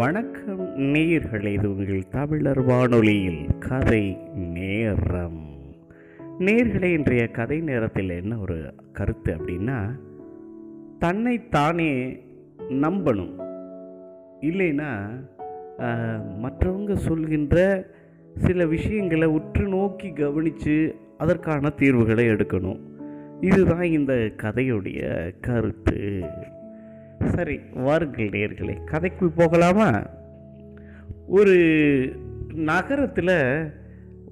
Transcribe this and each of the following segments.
வணக்கம் நேயர்களே இது உங்கள் தமிழர் வானொலியில் கதை நேரம். நேர்களே இன்றைய கதை நேரத்தில் என்ன ஒரு கருத்து அப்படின்னா தன்னை தானே நம்பணும். இல்லைன்னா மற்றவங்க சொல்கின்ற சில விஷயங்களை உற்று நோக்கி கவனித்து அதற்கான தீர்வுகளை எடுக்கணும். இதுதான் இந்த கதையுடைய கருத்து. சரி வாருங்கள் நேர்களே கதைக்குள் போகலாமா? ஒரு நகரத்தில்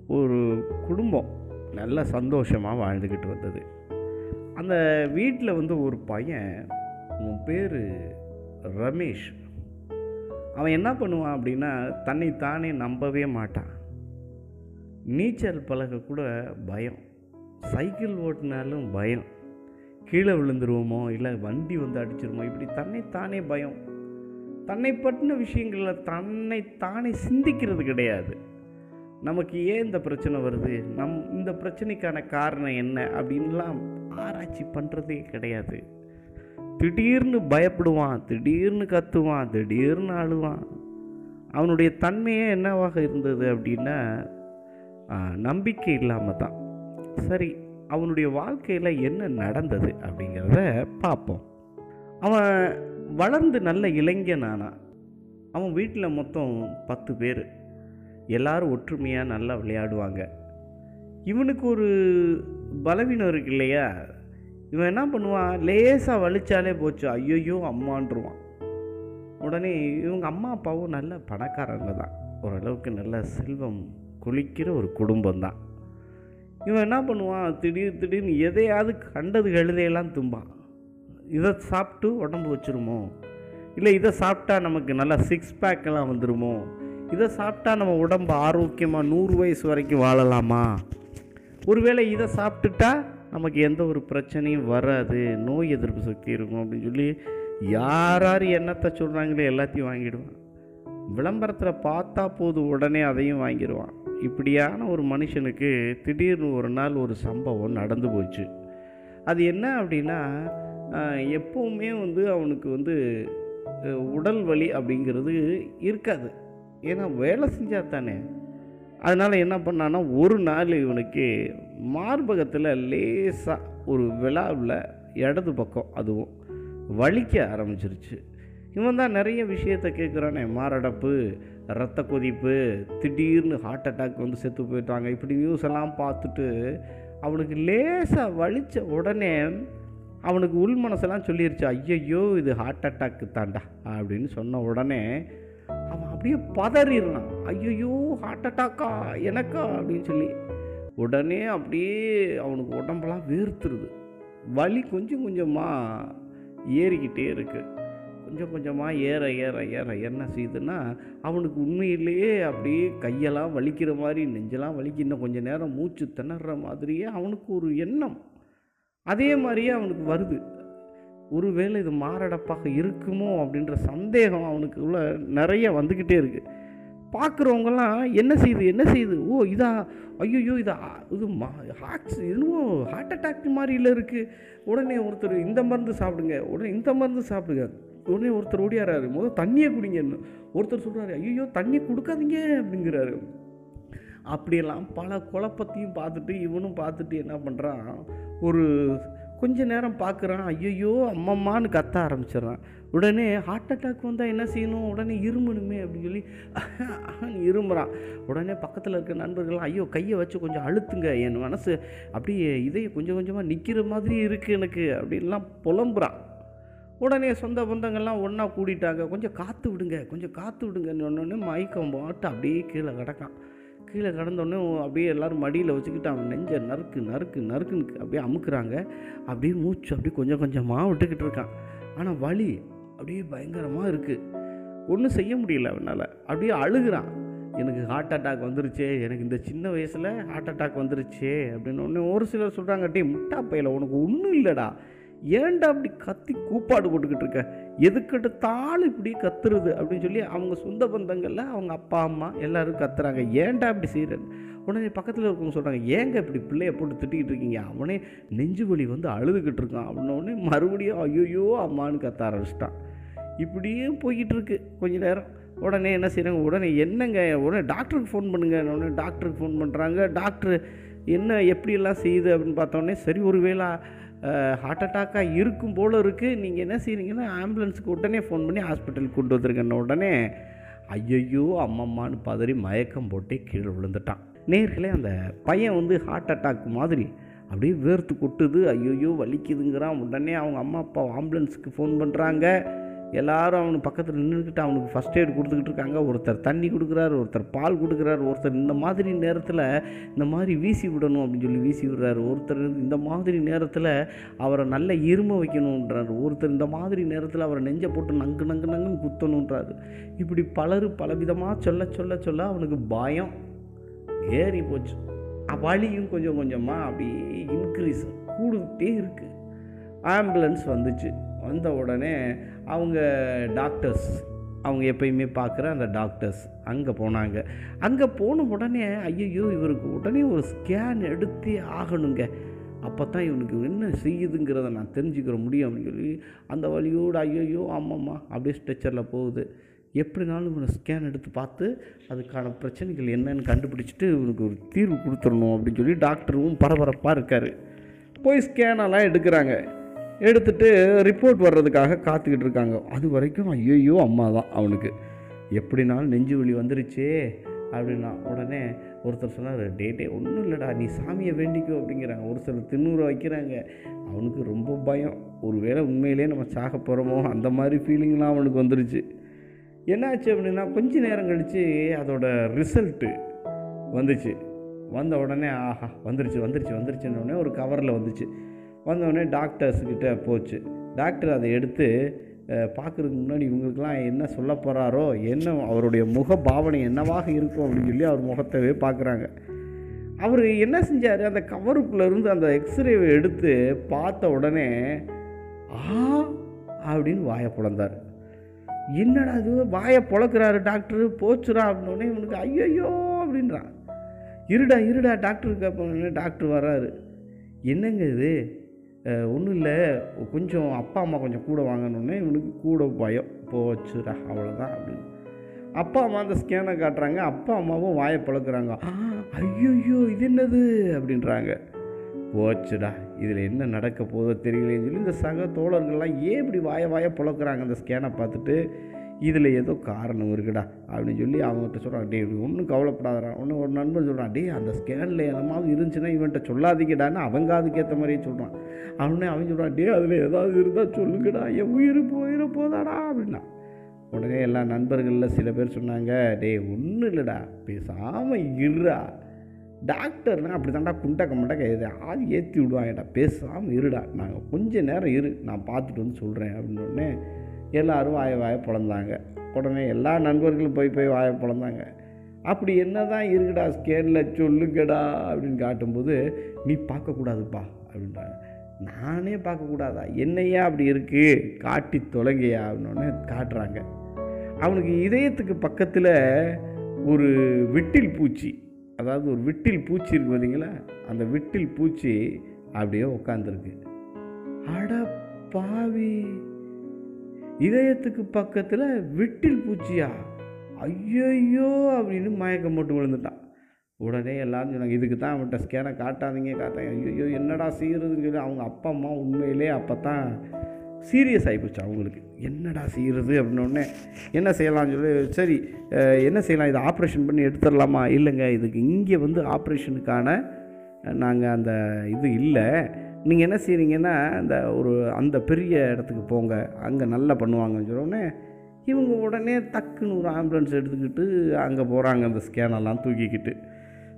ஒரு குடும்பம் நல்ல சந்தோஷமாக வாழ்ந்துக்கிட்டு வந்தது. அந்த வீட்டில் வந்து ஒரு பையன் உன் பேர் ரமேஷ். அவன் என்ன பண்ணுவான் அப்படின்னா தன்னை தானே நம்பவே மாட்டான். நீச்சல் பழக கூட பயம். சைக்கிள் ஓட்டினாலும் பயம். கீழே விழுந்துருவோமோ இல்லை வண்டி வந்து அடிச்சிருமோ இப்படி தன்னைத்தானே பயம். தன்னை பற்றின விஷயங்களில் தன்னை தானே சிந்திக்கிறது கிடையாது. நமக்கு ஏன் இந்த பிரச்சனை வருது? நம் இந்த பிரச்சனைக்கான காரணம் என்ன? அப்படின்லாம் ஆராய்ச்சி பண்ணுறதே கிடையாது. திடீர்னு பயப்படுவான் திடீர்னு கத்துவான் திடீர்னு அழுவான். அவனுடைய தன்மையே என்னவாக இருந்தது அப்படின்னா நம்பிக்கை இல்லாமல் தான். சரி அவனுடைய வாழ்க்கையில் என்ன நடந்தது அப்படிங்கிறத பார்ப்போம். அவன் வளர்ந்து நல்ல இளைஞனானா அவன் வீட்டில் மொத்தம் பத்து பேர். எல்லாரும் ஒற்றுமையாக நல்லா விளையாடுவாங்க. இவனுக்கு ஒரு பலவீனம் இருக்கு இல்லையா? இவன் என்ன பண்ணுவான்? லேசாக வலிச்சாலே போச்சு. ஐயோயோ அம்மான்றுவான். உடனே இவங்க அம்மா அப்பாவும் நல்ல பணக்காரங்க தான். ஓரளவுக்கு நல்ல செல்வம் குளிக்கிற ஒரு குடும்பம் தான். இவன் என்ன பண்ணுவான்? திடீர் திடீர்னு எதையாவது கண்டது கழுதையெல்லாம் தும்பான். இதை சாப்பிட்டு உடம்பு வச்சிருமோ? இல்லை இதை சாப்பிட்டா நமக்கு நல்லா சிக்ஸ் பேக்கெல்லாம் வந்துடுமோ இதை சாப்பிட்டா நம்ம உடம்பு ஆரோக்கியமாக நூறு வயசு வரைக்கும் வாழலாமா? ஒருவேளை இதை சாப்பிட்டுட்டா நமக்கு எந்த ஒரு பிரச்சனையும் வராது. நோய் எதிர்ப்பு சக்தி இருக்கும் அப்படின்னு சொல்லி யார் யார் என்னத்தை சொல்கிறாங்களோ எல்லாத்தையும் வாங்கிடுவான். விளம்பரத்தில் பார்த்தா போதும் உடனே அதையும் வாங்கிடுவான். இப்படியான ஒரு மனுஷனுக்கு திடீர்னு ஒரு நாள் ஒரு சம்பவம் நடந்து போச்சு. அது என்ன அப்படின்னா எப்போவுமே வந்து அவனுக்கு வந்து உடல் வலி அப்படிங்கிறது இருக்காது. ஏன்னா வேலை செஞ்சா தானே. அதனால் என்ன பண்ணான்னா ஒரு நாள் இவனுக்கு மார்பகத்தில் லேசாக ஒரு விழாவில் இடது பக்கம் அதுவும் வலிக்க ஆரம்பிச்சிருச்சு. இவன் தான் நிறைய விஷயத்தை கேட்குறானே மாரடைப்பு ரத்த கொதிப்பு திடீர்னு ஹார்ட் அட்டாக் வந்து செத்து போயிட்டாங்க. இப்படி நியூஸ் எல்லாம் பார்த்துட்டு அவனுக்கு லேசாக வலித்த உடனே அவனுக்கு உள் மனசெல்லாம் சொல்லிருச்சு ஐயையோ இது ஹார்ட் அட்டாக்கு தாண்டா அப்படின்னு சொன்ன உடனே அவன் அப்படியே பதறிடுறான். ஐயையோ ஹார்ட் அட்டாக்கா எனக்கா? அப்படின்னு சொல்லி உடனே அப்படியே அவனுக்கு உடம்பெல்லாம் வேர்த்துருது. வலி கொஞ்சம் கொஞ்சமாக ஏறிக்கிட்டே இருக்குது கொஞ்சம் கொஞ்சமாக ஏற ஏற ஏற என்ன செய்யுதுன்னா அவனுக்கு உண்மையிலேயே அப்படியே கையெல்லாம் வலிக்கிற மாதிரி நெஞ்செல்லாம் வலிக்கு இன்னும் கொஞ்சம் நேரம் மூச்சு திணற மாதிரியே அவனுக்கு ஒரு எண்ணம். அதே மாதிரியே அவனுக்கு வருது. ஒருவேளை இது மாரடைப்பாக இருக்குமோ அப்படின்ற சந்தேகம் அவனுக்கு உள்ள நிறைய வந்துக்கிட்டே இருக்குது பார்க்குறவங்கலாம் என்ன செய்யுது என்ன செய்யுது ஓ இதா ஐயோ இது இது மா ஹார்ட்ஸ் இன்னும் ஹார்ட் அட்டாக் மாதிரியில் இருக்குது உடனே ஒருத்தர் இந்த மருந்து சாப்பிடுங்க உடனே இந்த மருந்து சாப்பிடுங்க. உடனே ஒருத்தர் ஓடியாராரு. முதல் தண்ணியை குடிங்கன்னு ஒருத்தர் சொல்கிறாரு ஐயோ தண்ணி கொடுக்காதீங்க அப்படிங்கிறாரு. அப்படியெல்லாம் பல குழப்பத்தையும் பார்த்துட்டு இவனும் பார்த்துட்டு என்ன பண்ணுறான் ஒரு கொஞ்ச நேரம் பார்க்குறான் ஐயையோ அம்மம்மான்னு கத்த ஆரம்பிச்சிடுறான். உடனே ஹார்ட் அட்டாக் வந்தால் என்ன செய்யணும்? உடனே இருமணுமே அப்படின்னு சொல்லி இருமுறான். உடனே பக்கத்தில் இருக்க நண்பர்கள் ஐயோ கையை வச்சு கொஞ்சம் அழுத்துங்க என் மனசு அப்படியே இதை கொஞ்சம் கொஞ்சமாக நிற்கிற மாதிரி இருக்குது எனக்கு அப்படின்லாம் புலம்புறான். உடனே சொந்த பந்தங்கள்லாம் ஒன்றா கூடிட்டாங்க. கொஞ்சம் காற்று விடுங்க கொஞ்சம் காற்று விடுங்கன்னு ஒன்று மயக்கம் போட்டு அப்படியே கீழே கிடக்கான். கீழே கிடந்தோடனே அப்படியே எல்லோரும் மடியில் வச்சுக்கிட்டு அவன் நெஞ்ச நறுக்கு நறுக்கு நறுக்குன்னு அப்படியே அமுக்குறாங்க. அப்படியே மூச்சு அப்படியே கொஞ்சம் கொஞ்சமாக விட்டுக்கிட்டு இருக்கான். ஆனால் வலி அப்படியே பயங்கரமாக இருக்குது ஒன்றும் செய்ய முடியல அவனால். அப்படியே அழுகுறான். எனக்கு ஹார்ட் அட்டாக் வந்துருச்சே எனக்கு இந்த சின்ன வயசில் ஹார்ட் அட்டாக் வந்துருச்சே அப்படின்னு ஒன்று ஒரு சிலர் சொல்கிறாங்க டே முட்டா பையில உனக்கு ஒன்றும் இல்லைடா. ஏன்டா அப்படி கத்தி கூப்பாடு போட்டுக்கிட்டு இருக்க? எதுக்கெடுத்தாலும் இப்படி கத்துறது அப்படின்னு சொல்லி அவங்க சொந்த பந்தங்களில் அவங்க அப்பா அம்மா எல்லோரும் கத்துறாங்க. ஏன்டா இப்படி செய்கிற உடனே பக்கத்தில் இருக்கவங்க சொல்கிறாங்க ஏங்க இப்படி பிள்ளைய போட்டு திட்டிக்கிட்டு இருக்கீங்க? அவனே நெஞ்சு வலி வந்து அழுதுகிட்டு இருக்கான் அப்படின்ன மறுபடியும் ஐயோயோ அம்மான்னு கத்த ஆரம்பிச்சிட்டான். இப்படியே போய்கிட்டு இருக்கு கொஞ்ச நேரம். உடனே என்ன செய்கிறாங்க உடனே என்னங்க? உடனே டாக்டருக்கு ஃபோன் பண்ணுங்க உடனே டாக்டருக்கு ஃபோன் பண்ணுறாங்க டாக்டர் என்ன எப்படியெல்லாம் செய்யுது அப்படின்னு பார்த்தோன்னே சரி ஒரு வேளை ஹார்ட் அட்டாக்காக இருக்கும் போல் இருக்குது நீங்கள் என்ன செய்கிறீங்கன்னா ஆம்புலன்ஸுக்கு உடனே ஃபோன் பண்ணி ஹாஸ்பிட்டலுக்கு கொண்டு வந்துருங்கன்ன உடனே ஐயையோ அம்மம்மான்னு பதறி மயக்கம் போட்டே கீழே விழுந்துட்டான். நேர்களே அந்த பையன் வந்து ஹார்ட் அட்டாக் மாதிரி அப்படியே வேர்த்து கொட்டுது. ஐயோயோ வலிக்குதுங்கிறான். உடனே அவங்க அம்மா அப்பா ஆம்புலன்ஸுக்கு ஃபோன் பண்ணுறாங்க எல்லாரும் அவனுக்கு பக்கத்தில் நின்றுக்கிட்டு அவனுக்கு ஃபஸ்ட் எய்ட் கொடுத்துக்கிட்டு இருக்காங்க. ஒருத்தர் தண்ணி கொடுக்குறாரு ஒருத்தர் பால் கொடுக்குறாரு ஒருத்தர் இந்த மாதிரி நேரத்தில் இந்த மாதிரி வீசி விடணும் அப்படின்னு சொல்லி வீசி விடுறாரு. ஒருத்தர் இந்த மாதிரி நேரத்தில் அவரை நல்ல இரும வைக்கணுன்றாரு ஒருத்தர் இந்த மாதிரி நேரத்தில் அவரை நெஞ்சை போட்டு நங்கு நங்கு நங்குன்னு குத்தணுன்றாரு இப்படி பலர் பலவிதமாக சொல்ல சொல்ல சொல்ல அவனுக்கு பயம். ஏறி போச்சு. வலியும் கொஞ்சம் கொஞ்சமாக அப்படியே இன்க்ரீஸ் கூடுகிட்டே இருக்குது ஆம்புலன்ஸ் வந்துச்சு. வந்த உடனே அவங்க டாக்டர்ஸ் அவங்க எப்பயுமே பார்க்குற அந்த டாக்டர்ஸ் அங்கே போனாங்க. அங்கே போன உடனே ஐயையோ இவருக்கு உடனே ஒரு ஸ்கேன் எடுத்தே ஆகணுங்க. அப்போ தான் இவனுக்கு என்ன செய்யுதுங்கிறத நான் தெரிஞ்சுக்கிற முடியும் அப்படின்னு சொல்லி அந்த வழியோடு ஐயையோ ஆமாம்மா அப்படியே ஸ்ட்ரெச்சரில் போகுது. எப்படினாலும் இவனை ஸ்கேன் எடுத்து பார்த்து அதுக்கான பிரச்சனைகள் என்னன்னு கண்டுபிடிச்சிட்டு இவனுக்கு ஒரு தீர்வு கொடுத்துடணும் அப்படின்னு சொல்லி டாக்டரும் பரபரப்பாக இருக்கார். போய் ஸ்கேனெல்லாம் எடுக்கிறாங்க. எடுத்துட்டு ரிப்போர்ட் வர்றதுக்காக காத்துக்கிட்டு இருக்காங்க. அது வரைக்கும் ஐயோ அம்மா தான் அவனுக்கு. எப்படினாலும் நெஞ்சு வலி வந்துருச்சே அப்படின்னா உடனே ஒருத்தர் சொன்னார் டே டே ஒன்றும் இல்லைடா நீ சாமியை வேண்டிக்கோ அப்படிங்கிறாங்க. ஒரு சிலர் திண்ணூறு வைக்கிறாங்க. அவனுக்கு ரொம்ப பயம். ஒருவேளை உண்மையிலே நம்ம சாக போகிறோமோ அந்த மாதிரி ஃபீலிங்லாம் அவனுக்கு வந்துருச்சு. என்னாச்சு அப்படின்னா கொஞ்ச நேரம் கழித்து அதோட ரிசல்ட்டு வந்துச்சு. வந்த உடனே ஆஹா வந்துருச்சு வந்துருச்சு வந்துருச்சுன்ன உடனே ஒரு கவரில் வந்துச்சு. வந்த டாக்டர்ஸ்கிட்ட போச்சு. டாக்டர் அதை எடுத்து பார்க்குறதுக்கு முன்னாடி இவங்களுக்கெல்லாம் என்ன சொல்ல போகிறாரோ என்ன அவருடைய முக பாவனை என்னவாக இருக்கும் அப்படின்னு சொல்லி அவர் முகத்தவே பார்க்குறாங்க. அவர் என்ன செஞ்சார்? அந்த கவருக்குள்ளேருந்து அந்த எக்ஸ்ரேவை எடுத்து பார்த்த உடனே ஆ அப்படின்னு வாயை பிளந்தார் என்னடா இது? வாயை பொழக்கிறாரு டாக்டர் போச்சுடா அப்படின்னே இவனுக்கு ஐயோ அப்படின்றான். இருடா இருடா டாக்டருக்கு அப்போ டாக்டர் வர்றாரு. என்னங்க இது? ஒன்றும் இல்லை. கொஞ்சம் அப்பா அம்மா கொஞ்சம் கூட வாங்கணுன்னே இவனுக்கு கூட பயம். போச்சுடா அவ்வளோதான் அப்படின்னு. அப்பா அம்மா அந்த ஸ்கேனை காட்டுறாங்க. அப்பா அம்மாவும் வாயை பழக்கிறாங்க. ஐயோ இது என்னது? அப்படின்றாங்க. போச்சுடா இதில் என்ன நடக்க போதோ தெரியலேன்னு சொல்லி இந்த சக தோழர்கள்லாம் ஏன் இப்படி வாய வாய பழக்கிறாங்க? அந்த ஸ்கேனை பார்த்துட்டு இதில் ஏதோ காரணம் இருக்குடா அப்படின்னு சொல்லி அவங்ககிட்ட சொல்கிறான் டே ஒன்றும் கவலைப்படாதடா. ஒன்று ஒரு நண்பன் சொல்கிறான் டே அந்த ஸ்கேனில் என்னமாவது இருந்துச்சுன்னா இவன்கிட்ட சொல்லாதீங்கடான்னு அவங்க அதுக்கேற்ற மாதிரியே சொல்கிறான். அவனே அவன் சொல்கிறான் டே அதில் ஏதாவது இருந்தால் சொல்லுங்கடா என் உயிர் போயிட போதாடா அப்படின்னா. உடனே எல்லா நண்பர்களில் சில பேர் சொன்னாங்க டே ஒன்றும் இல்லைடா பேசாமல் இருடா. டாக்டர்னா அப்படி தான்டா குண்டக்க மண்டக்க எது ஆதி ஏற்றி விடுவாங்கடா பேசாமல் இருடா. நாங்கள் கொஞ்ச நேரம் இரு நான் பார்த்துட்டு வந்து சொல்கிறேன் அப்படின்னு உடனே எல்லோரும் வாய வாய பிறந்தாங்க உடனே எல்லா நண்பர்களும் போய் போய் வாய பிறந்தாங்க அப்படி என்ன தான் இருக்குடா ஸ்கேனில் சொல்லுங்கடா அப்படின்னு காட்டும்போது நீ பார்க்கக்கூடாதுப்பா அப்படின்றாங்க. நானே பார்க்கக்கூடாதா? என்னையா அப்படி இருக்குது காட்டி தொலைங்கயா அப்படின்னோடனே காட்டுறாங்க. அவனுக்கு இதயத்துக்கு பக்கத்தில் ஒரு விட்டில் பூச்சி அதாவது ஒரு விட்டில் பூச்சி இருக்கு பார்த்தீங்களா அந்த விட்டில் பூச்சி அப்படியே உட்காந்துருக்கு அட பாவி! இதயத்துக்கு பக்கத்தில் விட்டில் பூச்சியா? ஐயோ அப்படின்னு மயக்கம் போட்டு விழுந்துட்டான். உடனே எல்லாரும் சொன்னாங்க இதுக்கு தான் அவன்கிட்ட ஸ்கேனை காட்டாதீங்க காட்டாங்க ஐயோ என்னடா செய்கிறதுன்னு சொல்லி அவங்க அப்பா அம்மா உண்மையிலே அப்போ தான் சீரியஸ் ஆகிப்போச்சு அவங்களுக்கு. என்னடா செய்கிறது அப்படின்னோடனே என்ன செய்யலாம்னு சொல்லி சரி என்ன செய்யலாம்? இதை ஆப்ரேஷன் பண்ணி எடுத்துடலாமா? இல்லைங்க இதுக்கு இங்கே வந்து ஆப்ரேஷனுக்கான நாங்கள் அந்த இது இல்லை. நீங்கள் என்ன செய்கிறீங்கன்னா இந்த ஒரு அந்த பெரிய இடத்துக்கு போங்க. அங்கே நல்லா பண்ணுவாங்கன்னு சொன்னோடனே இவங்க உடனே டக்குன்னு ஒரு ஆம்புலன்ஸ் எடுத்துக்கிட்டு அங்கே போகிறாங்க அந்த ஸ்கேனெல்லாம் தூக்கிக்கிட்டு.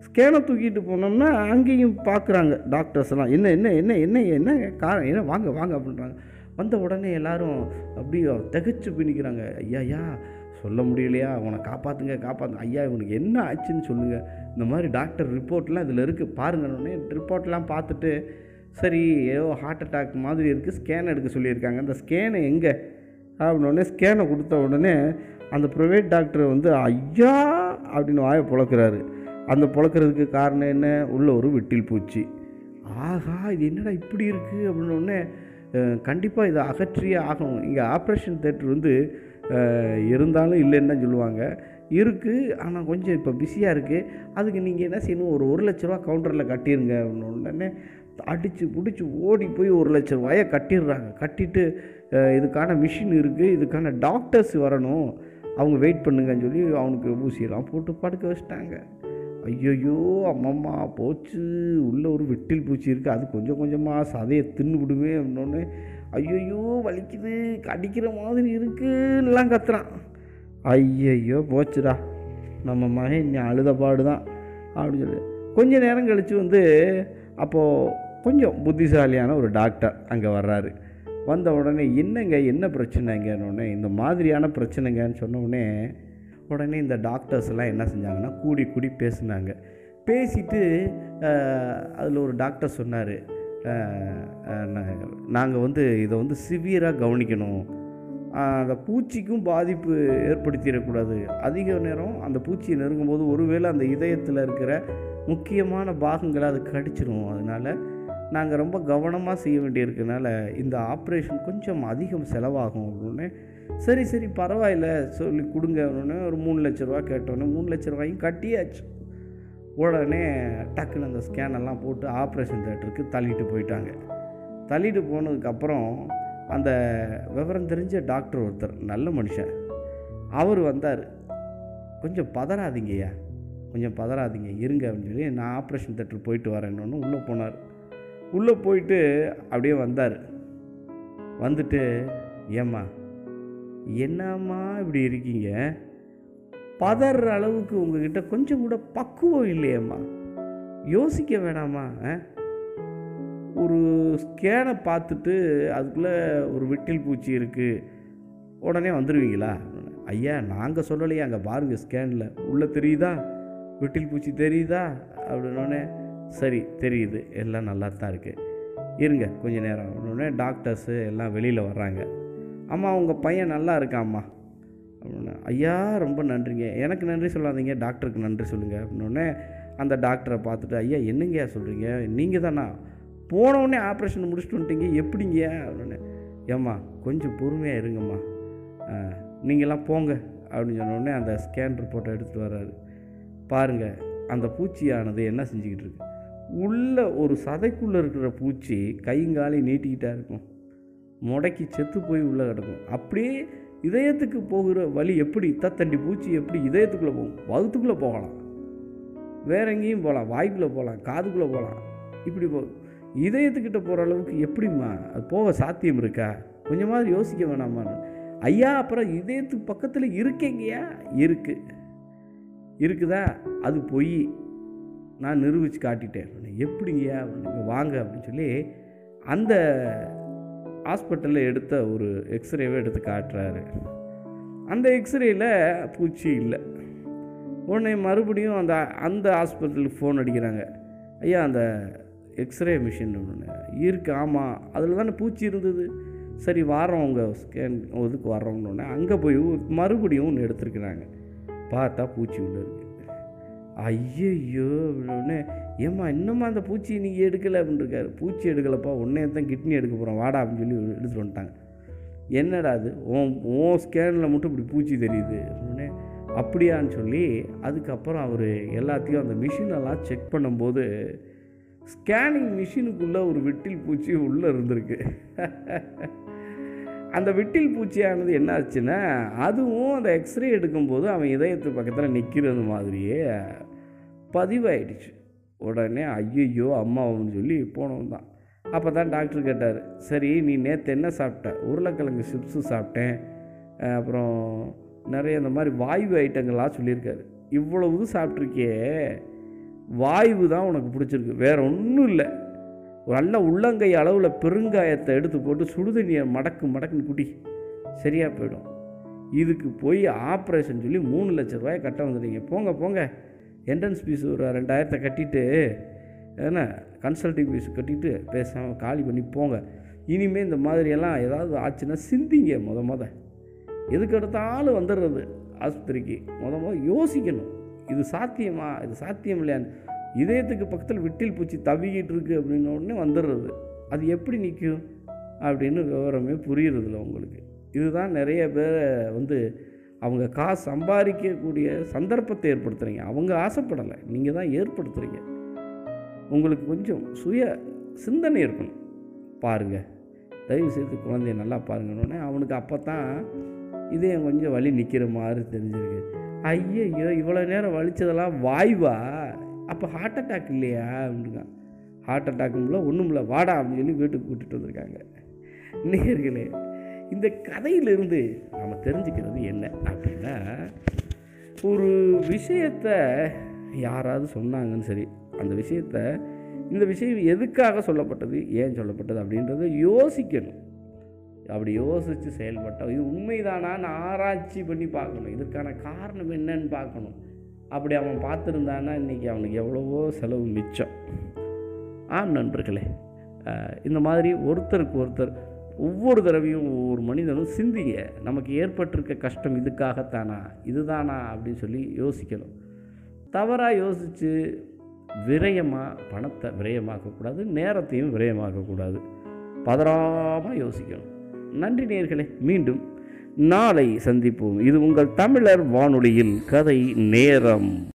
ஸ்கேனை தூக்கிட்டு போனோம்னா அங்கேயும் பார்க்குறாங்க டாக்டர்ஸ்லாம் என்ன என்ன என்ன என்ன என்ன காரணம் என்ன வாங்க வாங்க அப்படின்றாங்க. வந்த உடனே எல்லாரும் அப்படியே திகச்சு பிணிக்கிறாங்க ஐயா ஐயா சொல்ல முடியலையா? அவனை காப்பாற்றுங்க காப்பாற்று ஐயா இவனுக்கு என்ன ஆச்சுன்னு சொல்லுங்கள் இந்த மாதிரி டாக்டர் ரிப்போர்ட்லாம் இதில் இருக்குது பாருங்கன்னொடனே ரிப்போர்ட்லாம் பார்த்துட்டு சரி ஏதோ ஹார்ட் அட்டாக் மாதிரி இருக்குது ஸ்கேன் எடுக்க சொல்லியிருக்காங்க. அந்த ஸ்கேனை எங்கே? அப்படின்னோடனே ஸ்கேனை கொடுத்த உடனே அந்த ப்ரைவேட் டாக்டர் வந்து ஐயா! அப்படின்னு வாயை புழக்கிறாரு. அந்த புழக்கிறதுக்கு காரணம் என்ன? உள்ள ஒரு விட்டில் பூச்சி. ஆஹா இது என்னடா இப்படி இருக்குது அப்படின்னோடனே கண்டிப்பாக இதை அகற்றியே ஆகணும். இங்கே ஆப்ரேஷன் தேட்டர் வந்து இருந்தாலும் இல்லைன்னு தான் சொல்லுவாங்க. இருக்குது ஆனால் கொஞ்சம் இப்போ பிஸியாக இருக்குது அதுக்கு நீங்கள் என்ன செய்யணும்? ஒரு ஒரு லட்ச ரூபா கவுண்டரில் கட்டிடுங்க அப்படின்னு உடனே அடித்து பிடிச்சி ஓடி போய் ஒரு லட்ச ரூபாயை கட்டிடுறாங்க. கட்டிட்டு இதுக்கான மிஷின் இருக்குது இதுக்கான டாக்டர்ஸ் வரணும். அவங்க வெயிட் பண்ணுங்கன்னு சொல்லி அவனுக்கு ஊசியெல்லாம் போட்டு படுக்க வச்சிட்டாங்க. ஐயோயோ அம்மம்மா போச்சு. உள்ளே ஒரு வெட்டில் பூச்சி இருக்குது அது கொஞ்சம் கொஞ்சமாக சதையை தின்னு விடுவேன் அப்படின்னோடனே ஐயோயோ வலிக்குது கடிக்கிற மாதிரி இருக்குன்னுலாம் கத்துறான். ஐயையோ போச்சுடா. நம்ம மகன் இன்னும் அழுத பாடு தான் அப்படின்னு சொல்லி. கொஞ்ச நேரம் கழித்து வந்து அப்போது கொஞ்சம் புத்திசாலியான ஒரு டாக்டர் அங்கே வர்றாரு. வந்த உடனே என்னங்க என்ன பிரச்சனைங்கன்னு உடனே இந்த மாதிரியான பிரச்சனைங்கன்னு சொன்ன உடனே உடனே இந்த டாக்டர்ஸ்லாம் என்ன செஞ்சாங்கன்னா கூடி கூடி பேசினாங்க. பேசிட்டு அதில் ஒரு டாக்டர் சொன்னார் நாங்கள் வந்து இதை வந்து சிவியராக கவனிக்கணும். அந்த பூச்சிக்கும் பாதிப்பு ஏற்படுத்திடக்கூடாது. அதிக நேரம் அந்த பூச்சியை நெருங்கும்போது ஒருவேளை அந்த இதயத்தில் இருக்கிற முக்கியமான பாகங்களை அது கடிச்சிடும் அதனால் நாங்கள் ரொம்ப கவனமாக செய்ய வேண்டியிருக்கனால இந்த ஆப்ரேஷன் கொஞ்சம் அதிகம் செலவாகும் அப்படின்னு சரி சரி பரவாயில்ல சொல்லி கொடுங்க அப்படின்னு ஒரு மூணு லட்ச ரூபா கேட்டோன்னே மூணு லட்ச ரூபாயும் கட்டியாச்சு. உடனே டக்குன்னு அந்த ஸ்கேனெல்லாம் போட்டு ஆப்ரேஷன் தேட்டருக்கு தள்ளிட்டு போயிட்டாங்க. தள்ளிட்டு போனதுக்கப்புறம் அந்த விவரம் தெரிஞ்ச டாக்டர் ஒருத்தர் நல்ல மனுஷன். அவர் வந்தார். கொஞ்சம் பதறாதீங்கய்யா. கொஞ்சம் பதறாதீங்க. இருங்க அப்படின்னு சொல்லி நான் ஆப்ரேஷன் தேட்டர் போயிட்டு வரேன்னு உள்ளே போனார். உள்ளே போயிட்டு அப்படியே வந்தார். வந்துட்டு ஏம்மா என்னம்மா இப்படி இருக்கீங்க? பதற அளவுக்கு உங்ககிட்ட கொஞ்சம் கூட பக்குவம் இல்லையேம்மா. யோசிக்க வேணாமா ஒரு ஸ்கேனை பார்த்துட்டு அதுக்குள்ளே ஒரு விட்டில் பூச்சி இருக்குது உடனே வந்துடுவீங்களா ஐயா நாங்கள் சொல்லலையே அங்கே பாருங்கள் ஸ்கேனில் உள்ளே தெரியுதா? விட்டில் பூச்சி தெரியுதா? அப்படின்னோடனே சரி தெரியுது. எல்லாம் நல்லா தான் இருக்குது இருங்க கொஞ்ச நேரம். உடனே டாக்டர்ஸு எல்லாம் வெளியில் வர்றாங்க. அம்மா உங்கள் பையன் நல்லா இருக்காம்மா. அப்படின்னு ஐயா ரொம்ப நன்றிங்க. எனக்கு நன்றி சொல்லாதீங்க. டாக்டருக்கு நன்றி சொல்லுங்கள் அப்படின்னோடனே அந்த டாக்டரை பார்த்துட்டு ஐயா என்னங்கய்யா சொல்கிறீங்க நீங்கள் தானா போனவுடனே ஆப்ரேஷன் முடிச்சுட்டு வந்துட்டீங்க. எப்படிங்க அப்படின்னு ஏம்மா கொஞ்சம் பொறுமையாக இருங்கம்மா. நீங்களாம் போங்க. அப்படின்னு சொன்னோடனே அந்த ஸ்கேன் ரிப்போர்ட்டை எடுத்துகிட்டு வர்றாரு. பாருங்கள் அந்த பூச்சியானது என்ன செஞ்சுக்கிட்டு இருக்கு? உள்ளே ஒரு சதைக்குள்ளே இருக்கிற பூச்சி கைங்காலையும் நீட்டிக்கிட்டா இருக்கும். முடக்கி செத்து போய் உள்ளே கிடக்கும். அப்படியே இதயத்துக்கு போகிற வழி எப்படி? தத்தண்டி பூச்சி எப்படி இதயத்துக்குள்ளே போகும்? வகுத்துக்குள்ளே போகலாம். வேற எங்கேயும் போகலாம். வாய்க்குள்ளே போகலாம். காதுக்குள்ளே போகலாம். இப்படி போ இதயத்துக்கிட்ட போகிற அளவுக்கு எப்படிம்மா? அது போக சாத்தியம் இருக்கா? கொஞ்சமாவது யோசிக்க வேணாமான்னு ஐயா அப்புறம் இதயத்துக்கு பக்கத்தில் இருக்கேங்கய்யா? இருக்கு. இருக்குதா? அது பொய். நான் நிரூபித்து காட்டிட்டேன். எப்படிங்கய்யா அப்படின்னு வாங்க அப்படின்னு சொல்லி அந்த ஹாஸ்பிட்டலில் எடுத்த ஒரு எக்ஸ்ரேவை எடுத்து காட்டுறாரு. அந்த எக்ஸ்ரேயில் பூச்சி இல்லை. உடனே மறுபடியும் அந்த அந்த ஹாஸ்பிட்டலுக்கு ஃபோன் அடிக்கிறாங்க. ஐயா அந்த எக்ஸ்ரே மிஷின் ஒன்று இருக்கு ஆமாம் அதில் தானே பூச்சி இருந்தது. சரி வாரம் உங்கள் ஸ்கேன் இதுக்கு வர்றோம்னு அங்கே போய் மறுபடியும் ஒன்று எடுத்துருக்குறாங்க. பார்த்தா பூச்சி உள்ள ஐயையோ அப்படின்னு ஏம்மா இன்னுமா அந்த பூச்சி நீங்கள் எடுக்கலை? அப்படின்னு இருக்காரு பூச்சி எடுக்கலப்பா உடனே தான் கிட்னி எடுக்க போகிறோம் வாடா அப்படின்னு சொல்லி எடுத்துகிட்டு வந்துட்டாங்க. என்னடா அது ஓன் உன் ஸ்கேனில் மட்டும் இப்படி பூச்சி தெரியுது. அப்படின்னு அப்படியான்னு சொல்லி அதுக்கப்புறம் அவர் எல்லாத்தையும் அந்த மிஷினெல்லாம் செக் பண்ணும்போது ஸ்கேனிங் மிஷினுக்குள்ளே ஒரு விட்டில் பூச்சி உள்ளே இருந்திருக்கு. அந்த விட்டில் பூச்சியானது என்ன ஆச்சுன்னா அதுவும் அந்த எக்ஸ்ரே எடுக்கும்போது அவன் இதயத்து பக்கத்தில் நிற்கிறது மாதிரியே பதிவாயிடுச்சு. உடனே ஐயையோ அம்மாவுன்னு சொல்லி போனவன் தான். அப்போ தான் டாக்டர் கேட்டார் சரி நீ நேற்று என்ன சாப்பிட்ட? உருளைக்கிழங்கு சிப்ஸு சாப்பிட்டேன். அப்புறம் நிறைய இந்த மாதிரி வாய்வு ஐட்டங்கள்லாம் சொல்லியிருக்காரு. இவ்வளவு சாப்பிட்ருக்கியே வாய்வு தான் உனக்கு பிடிச்சிருக்கு. வேற ஒன்றும் இல்லை. ஒரு நல்ல உள்ளங்கை அளவில் பெருங்காயத்தை எடுத்து போட்டு சுடுதண்ணியை மடக்கு மடக்குன்னு குடி. சரியாக போயிடும். இதுக்கு போய் ஆப்ரேஷன் சொல்லி மூணு லட்ச ரூபாய் கட்ட வந்துட்டீங்க. போங்க போங்க. என்ட்ரன்ஸ் ஃபீஸ் ஒரு ரெண்டாயிரத்தை கட்டிட்டு என்ன கன்சல்டிங் ஃபீஸ் கட்டிட்டு பேசாமல் காலி பண்ணி போங்க. இனிமேல் இந்த மாதிரியெல்லாம் ஏதாவது ஆச்சுன்னா சிந்திங்க முத முத. எதுக்கு எடுத்தாலும் வந்துடுறது ஆஸ்பத்திரிக்கு. முத முத யோசிக்கணும். இது சாத்தியமா? இது சாத்தியம் இல்லையான்னு. இதயத்துக்கு பக்கத்தில் விட்டில் பூச்சி தவிக்கிட்டு இருக்கு அப்படின்ன உடனே வந்துடுறது. அது எப்படி நிற்கும்? அப்படின்னு விவரமே புரியுறதில்ல உங்களுக்கு. இதுதான் நிறைய பேரை வந்து அவங்க காசு சம்பாதிக்கக்கூடிய சந்தர்ப்பத்தை ஏற்படுத்துகிறீங்க அவங்க ஆசைப்படலை. நீங்கள் தான் ஏற்படுத்துகிறீங்க உங்களுக்கு கொஞ்சம் சுய சிந்தனை இருக்கணும். பாருங்கள் தயவு செய்து குழந்தைய நல்லா பாருங்கன்னு அவனுக்கு அப்போ தான் இதே கொஞ்சம் வலி நிற்கிற மாதிரி தெரிஞ்சிருக்கு. ஐயோ இவ்வளோ நேரம் வலிச்சதெல்லாம் வாய்வா? அப்போ ஹார்ட் அட்டாக் இல்லையா? அப்படின்னு ஹார்ட் அட்டாக்கும்ல ஒன்றும் இல்லை வாடா அப்படின்னு சொல்லி வீட்டுக்கு கூட்டிகிட்டு வந்திருக்காங்க. நேர்களே இந்த கதையிலிருந்து நம்ம தெரிஞ்சுக்கிறது என்ன அப்படின்னா ஒரு விஷயத்தை யாராவது சொன்னாங்கன்னு சரி அந்த விஷயத்த இந்த விஷயம் எதுக்காக சொல்லப்பட்டது ஏன் சொல்லப்பட்டது அப்படின்றத யோசிக்கணும். அப்படி யோசித்து செயல்பட்டால் இது உண்மைதானான்னு ஆராய்ச்சி பண்ணி பார்க்கணும். இதற்கான காரணம் என்னன்னு பார்க்கணும். அப்படி அவன் பார்த்துருந்தான்னா இன்றைக்கி அவனுக்கு எவ்வளவோ செலவு மிச்சம். ஆம் நண்பர்களே இந்த மாதிரி ஒருத்தருக்கு ஒருத்தர் ஒவ்வொரு தடவையும் ஒவ்வொரு மனிதனும் சிந்திங்க நமக்கு ஏற்பட்டிருக்க கஷ்டம் இதுக்காகத்தானா? இதுதானா? அப்படின்னு சொல்லி யோசிக்கணும். தவறாக யோசித்து விரயமாக பணத்தை விரயமாக்கக்கூடாது நேரத்தையும் விரயமாக்கக்கூடாது. பதறாமல் யோசிக்கணும். நன்றி நேர்களே மீண்டும் நாளை சந்திப்போம். இது உங்கள் தமிழர் வானொலியில் கதை நேரம்.